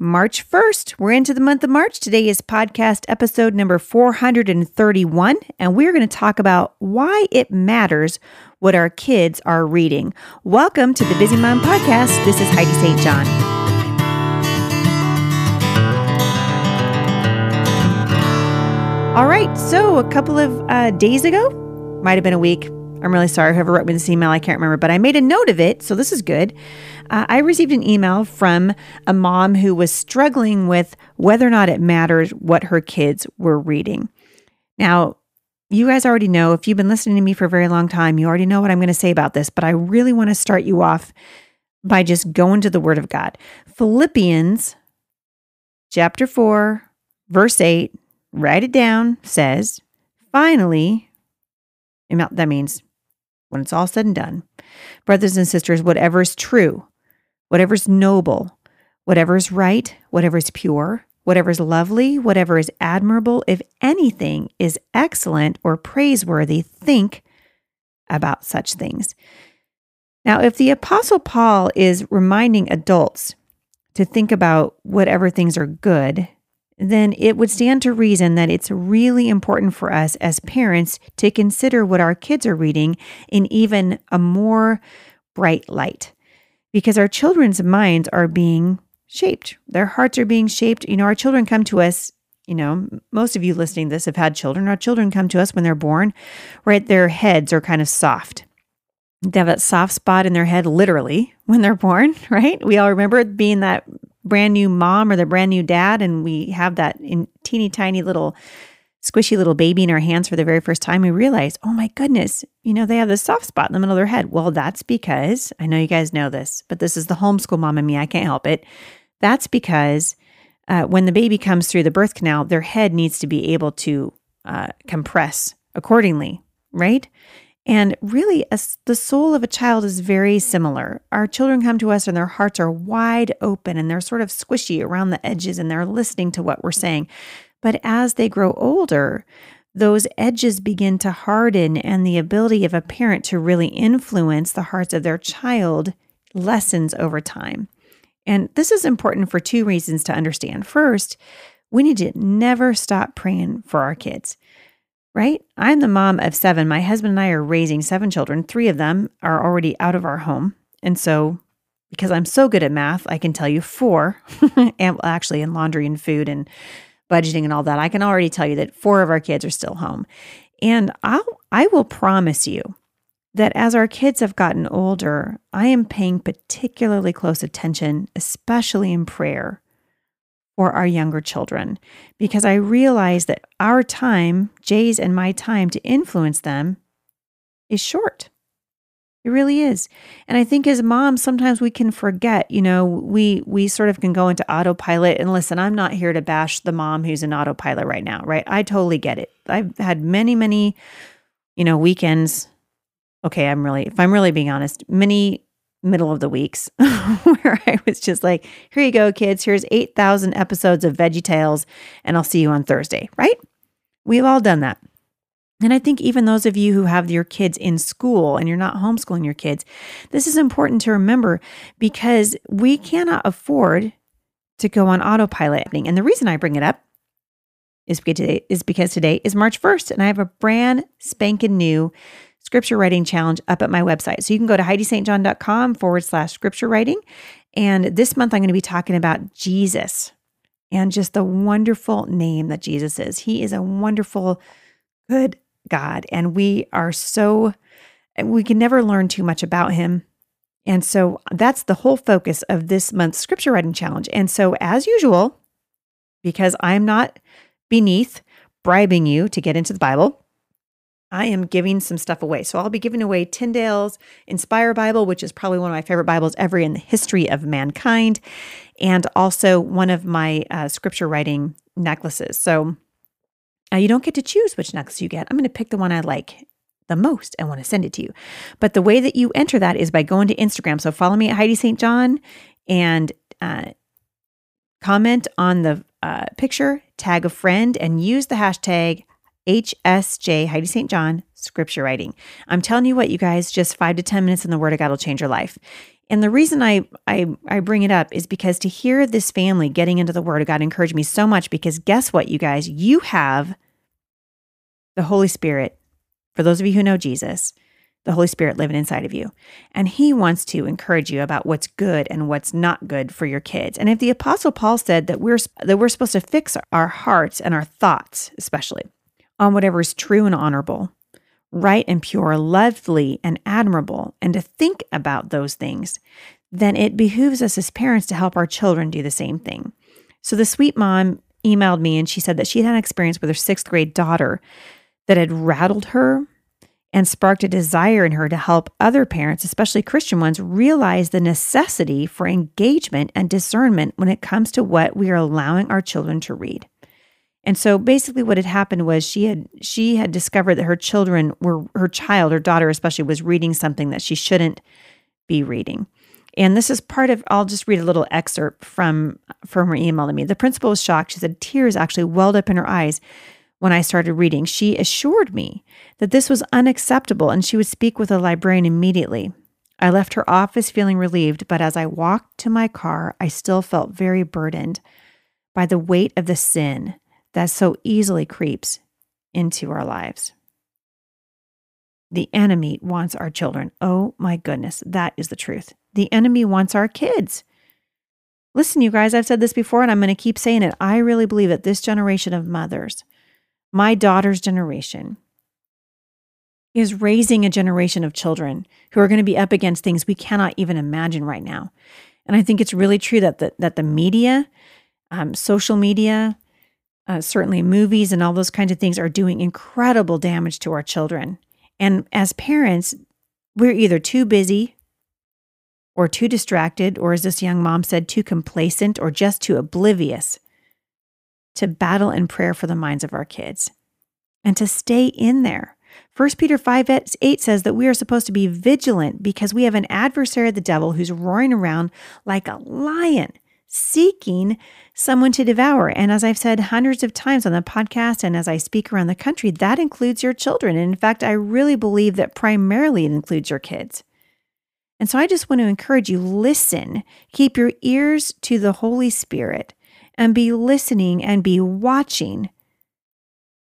March 1st. We're into the month of March. Today is podcast episode number 431, and we're going to talk about why it matters what our kids are reading. Welcome to the Busy Mom Podcast. This is Heidi St. John. All right, so a couple of uh, days ago, might have been a week, I'm really sorry, whoever wrote me this email, I can't remember, but I made a note of it, so this is good. Uh, I received an email from a mom who was struggling with whether or not it matters what her kids were reading. Now, you guys already know, if you've been listening to me for a very long time, you already know what I'm going to say about this, but I really want to start you off by just going to the Word of God. Philippians chapter 4, verse 8, write it down, says, Finally, that means when it's all said and done. Brothers and sisters, whatever is true, whatever is noble, whatever is right, whatever is pure, whatever is lovely, whatever is admirable, if anything is excellent or praiseworthy, think about such things. Now, if the Apostle Paul is reminding adults to think about whatever things are good, then it would stand to reason that it's really important for us as parents to consider what our kids are reading in even a more bright light because our children's minds are being shaped. Their hearts are being shaped. You know, our children come to us, you know, most of you listening to this have had children. Our children come to us when they're born, right? Their heads are kind of soft. They have that soft spot in their head, literally, when they're born, right? We all remember being that brand new mom or the brand new dad and we have that in teeny tiny little squishy little baby in our hands for the very first time, we realize, oh my goodness, you know, they have this soft spot in the middle of their head. Well, that's because I know you guys know this, but this is the homeschool mom and me. I can't help it. That's because uh, when the baby comes through the birth canal, their head needs to be able to uh, compress accordingly, right? And really, the soul of a child is very similar. Our children come to us and their hearts are wide open and they're sort of squishy around the edges and they're listening to what we're saying. But as they grow older, those edges begin to harden, and the ability of a parent to really influence the hearts of their child lessens over time. And this is important for two reasons to understand. First, we need to never stop praying for our kids right? I'm the mom of seven. My husband and I are raising seven children. Three of them are already out of our home. And so, because I'm so good at math, I can tell you four, and actually in laundry and food and budgeting and all that, I can already tell you that four of our kids are still home. And I'll, I will promise you that as our kids have gotten older, I am paying particularly close attention, especially in prayer, or our younger children because I realize that our time, Jay's and my time to influence them, is short. It really is. And I think as moms, sometimes we can forget, you know, we we sort of can go into autopilot. And listen, I'm not here to bash the mom who's in autopilot right now, right? I totally get it. I've had many, many, you know, weekends. Okay, I'm really, if I'm really being honest, many middle of the weeks where I was just like, here you go, kids. Here's 8,000 episodes of Veggie Tales, and I'll see you on Thursday, right? We've all done that. And I think even those of you who have your kids in school and you're not homeschooling your kids, this is important to remember because we cannot afford to go on autopilot. And the reason I bring it up is because today is because today is March 1st and I have a brand spanking new scripture writing challenge up at my website. So you can go to HeidiStJohn.com forward slash scripture writing. And this month I'm going to be talking about Jesus and just the wonderful name that Jesus is. He is a wonderful, good God. And we are so, we can never learn too much about him. And so that's the whole focus of this month's scripture writing challenge. And so, as usual, because I'm not beneath bribing you to get into the Bible. I am giving some stuff away. So I'll be giving away Tyndale's Inspire Bible, which is probably one of my favorite Bibles ever in the history of mankind, and also one of my uh, scripture writing necklaces. So uh, you don't get to choose which necklace you get. I'm going to pick the one I like the most and want to send it to you. But the way that you enter that is by going to Instagram. So follow me at Heidi St. John and uh, comment on the uh, picture, tag a friend, and use the hashtag HSJ Heidi St. John scripture writing. I'm telling you what, you guys, just five to 10 minutes in the Word of God will change your life. And the reason I, I, I bring it up is because to hear this family getting into the Word of God encouraged me so much because guess what, you guys? You have the Holy Spirit. For those of you who know Jesus, the Holy Spirit living inside of you. And He wants to encourage you about what's good and what's not good for your kids. And if the Apostle Paul said that we're that we're supposed to fix our hearts and our thoughts, especially on whatever is true and honorable, right and pure, lovely and admirable, and to think about those things, then it behooves us as parents to help our children do the same thing. So the sweet mom emailed me and she said that she had an experience with her sixth grade daughter that had rattled her and sparked a desire in her to help other parents, especially Christian ones, realize the necessity for engagement and discernment when it comes to what we are allowing our children to read. And so basically what had happened was she had she had discovered that her children were her child, her daughter especially was reading something that she shouldn't be reading. And this is part of I'll just read a little excerpt from from her email to me. The principal was shocked. She said tears actually welled up in her eyes when I started reading. She assured me that this was unacceptable and she would speak with a librarian immediately. I left her office feeling relieved, but as I walked to my car, I still felt very burdened by the weight of the sin that so easily creeps into our lives. The enemy wants our children. Oh my goodness, that is the truth. The enemy wants our kids. Listen, you guys, I've said this before and I'm going to keep saying it. I really believe that this generation of mothers, my daughter's generation, is raising a generation of children who are going to be up against things we cannot even imagine right now. And I think it's really true that the, that the media, um, social media, uh, certainly movies and all those kinds of things are doing incredible damage to our children. And as parents, we're either too busy or too distracted, or as this young mom said, too complacent or just too oblivious to battle in prayer for the minds of our kids and to stay in there. 1 Peter 5 8 says that we are supposed to be vigilant because we have an adversary, the devil, who's roaring around like a lion, seeking someone to devour. And as I've said hundreds of times on the podcast and as I speak around the country, that includes your children. And in fact, I really believe that primarily it includes your kids. And so I just want to encourage you listen, keep your ears to the Holy Spirit, and be listening and be watching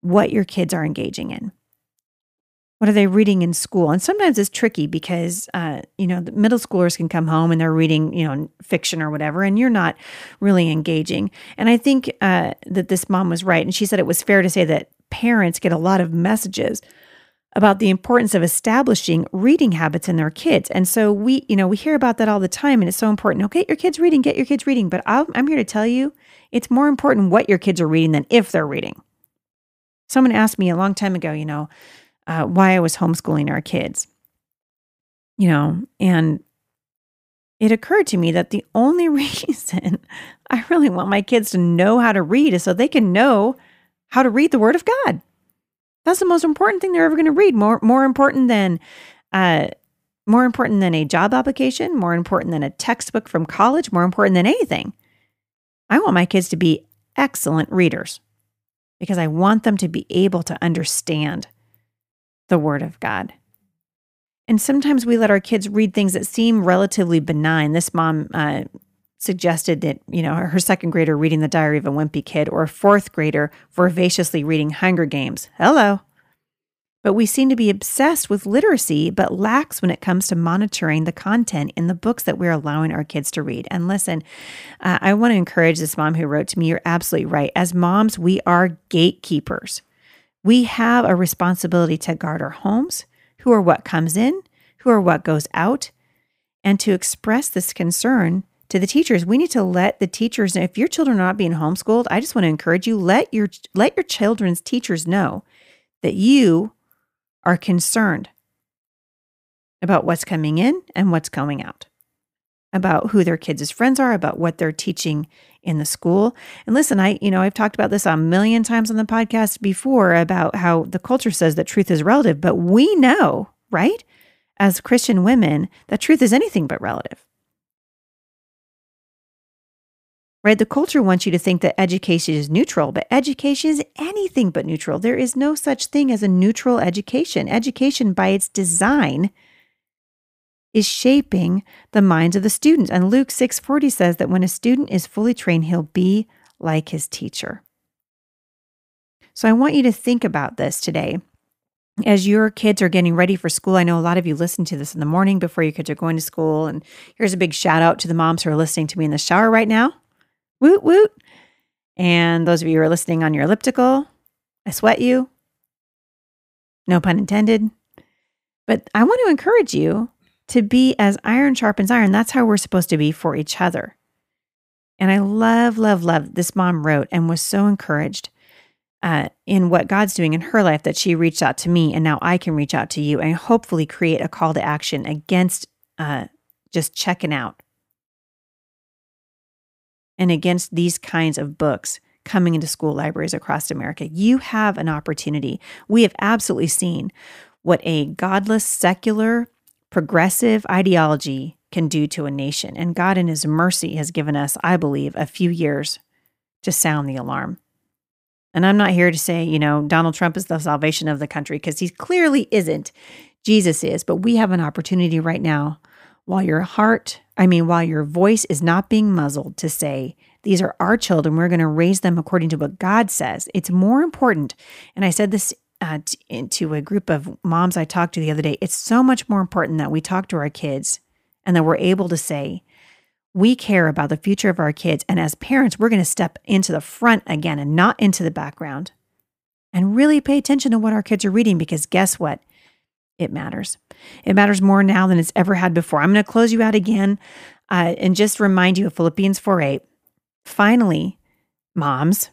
what your kids are engaging in what are they reading in school? And sometimes it's tricky because, uh, you know, the middle schoolers can come home and they're reading, you know, fiction or whatever, and you're not really engaging. And I think uh, that this mom was right. And she said it was fair to say that parents get a lot of messages about the importance of establishing reading habits in their kids. And so we, you know, we hear about that all the time, and it's so important. Okay, get your kids reading, get your kids reading. But i I'm here to tell you it's more important what your kids are reading than if they're reading. Someone asked me a long time ago, you know, uh, why I was homeschooling our kids. You know, and it occurred to me that the only reason I really want my kids to know how to read is so they can know how to read the Word of God. That's the most important thing they're ever going to read. More, more important than, uh, more important than a job application. More important than a textbook from college. More important than anything. I want my kids to be excellent readers because I want them to be able to understand the Word of God. And sometimes we let our kids read things that seem relatively benign. This mom uh, suggested that, you know, her second grader reading The Diary of a Wimpy Kid or a fourth grader voraciously reading Hunger Games. Hello. But we seem to be obsessed with literacy, but lax when it comes to monitoring the content in the books that we're allowing our kids to read. And listen, uh, I want to encourage this mom who wrote to me. You're absolutely right. As moms, we are gatekeepers. We have a responsibility to guard our homes, who are what comes in, who are what goes out, and to express this concern to the teachers. We need to let the teachers know if your children are not being homeschooled, I just want to encourage you let your let your children's teachers know that you are concerned about what's coming in and what's coming out. About who their kids' friends are, about what they're teaching in the school. And listen, I, you know, I've talked about this a million times on the podcast before about how the culture says that truth is relative, but we know, right? As Christian women, that truth is anything but relative. right? The culture wants you to think that education is neutral, but education is anything but neutral. There is no such thing as a neutral education. Education, by its design, is shaping the minds of the students. And Luke 6:40 says that when a student is fully trained, he'll be like his teacher. So I want you to think about this today. As your kids are getting ready for school, I know a lot of you listen to this in the morning before your kids are going to school. And here's a big shout out to the moms who are listening to me in the shower right now. Woot woot. And those of you who are listening on your elliptical, I sweat you. No pun intended. But I want to encourage you to be as iron sharpens iron. That's how we're supposed to be for each other. And I love, love, love this mom wrote and was so encouraged uh, in what God's doing in her life that she reached out to me and now I can reach out to you and hopefully create a call to action against uh, just checking out and against these kinds of books coming into school libraries across America. You have an opportunity. We have absolutely seen what a godless, secular, progressive ideology can do to a nation. And God, in His mercy, has given us, I believe, a few years to sound the alarm. And I'm not here to say, you know, Donald Trump is the salvation of the country because he clearly isn't. Jesus is. But we have an opportunity right now while your heart, I mean, while your voice is not being muzzled to say, these are our children, we're going to raise them according to what God says. It's more important. And I said this uh, t- to a group of moms I talked to the other day. It's so much more important that we talk to our kids and that we're able to say, we care about the future of our kids. And as parents, we're going to step into the front again and not into the background and really pay attention to what our kids are reading because guess what? it matters. It matters more now than it's ever had before. I'm going to close you out again uh, and just remind you of Philippians 4 8. Finally, moms,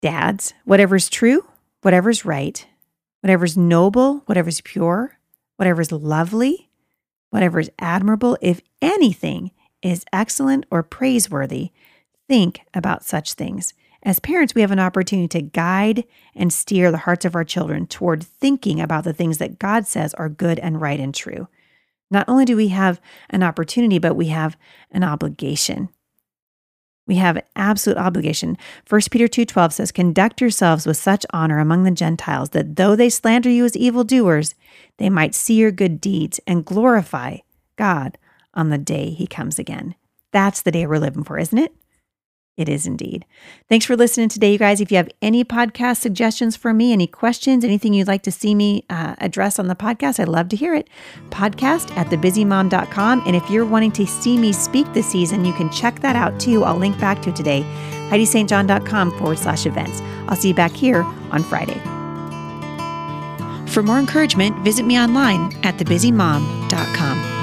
dads, whatever's true, whatever's right, whatever's noble, whatever's pure, whatever's lovely, whatever's admirable, if anything is excellent or praiseworthy, think about such things. As parents, we have an opportunity to guide and steer the hearts of our children toward thinking about the things that God says are good and right and true. Not only do we have an opportunity, but we have an obligation. We have an absolute obligation. 1 Peter 2:12 says, "Conduct yourselves with such honor among the Gentiles that though they slander you as evildoers, they might see your good deeds and glorify God on the day he comes again." That's the day we're living for, isn't it? It is indeed. Thanks for listening today, you guys. If you have any podcast suggestions for me, any questions, anything you'd like to see me uh, address on the podcast, I'd love to hear it. Podcast at thebusymom.com. And if you're wanting to see me speak this season, you can check that out too. I'll link back to today. HeidiStJohn.com forward slash events. I'll see you back here on Friday. For more encouragement, visit me online at thebusymom.com.